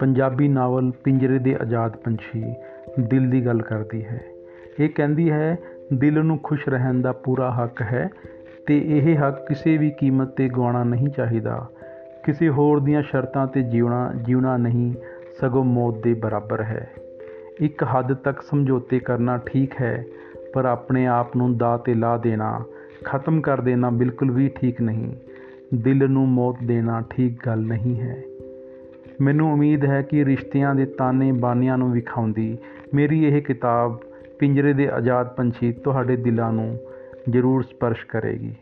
Punjabi novel ਪਿੰਜਰੇ ਦੇ ਆਜ਼ਾਦ ਪੰਛੀ ਦਿਲ ਦੀ ਗੱਲ ਕਰਦੀ ਹੈ। ਇਹ ਕਹਿੰਦੀ ਹੈ, ਦਿਲ ਨੂੰ ਖੁਸ਼ ਰਹਿਣ ਦਾ ਪੂਰਾ ਹੱਕ ਹੈ ਤੇ ਇਹ ਹੱਕ ਕਿਸੇ ਵੀ ਕੀਮਤ ਤੇ ਗਵਾਉਣਾ ਨਹੀਂ ਚਾਹੀਦਾ। ਕਿਸੇ ਹੋਰ ਦੀਆਂ ਸ਼ਰਤਾਂ ਤੇ ਜਿਉਣਾ ਜਿਉਣਾ ਨਹੀਂ, ਸਗੋਂ ਮੌਤ ਦੇ ਬਰਾਬਰ ਹੈ। ਇੱਕ ਹੱਦ ਤੱਕ ਸਮਝੌਤੇ ਕਰਨਾ ਠੀਕ ਹੈ, ਪਰ ਆਪਣੇ ਆਪ ਨੂੰ ਦਾਅ 'ਤੇ ਲਾ ਦੇਣਾ, ਖਤਮ ਕਰ ਦੇਣਾ ਬਿਲਕੁਲ ਵੀ ਠੀਕ ਨਹੀਂ। ਦਿਲ ਨੂੰ ਮੌਤ ਦੇਣਾ ਠੀਕ ਗੱਲ ਨਹੀਂ ਹੈ। ਮੈਨੂੰ ਉਮੀਦ ਹੈ ਕਿ ਰਿਸ਼ਤਿਆਂ ਦੇ ਤਾਨੇ ਬਾਨਿਆਂ ਨੂੰ ਵਿਖਾਉਂਦੀ ਮੇਰੀ ਇਹ ਕਿਤਾਬ ਪਿੰਜਰੇ ਦੇ ਆਜ਼ਾਦ ਪੰਛੀ ਤੁਹਾਡੇ ਦਿਲਾਂ ਨੂੰ ਜ਼ਰੂਰ ਸਪਰਸ਼ ਕਰੇਗੀ।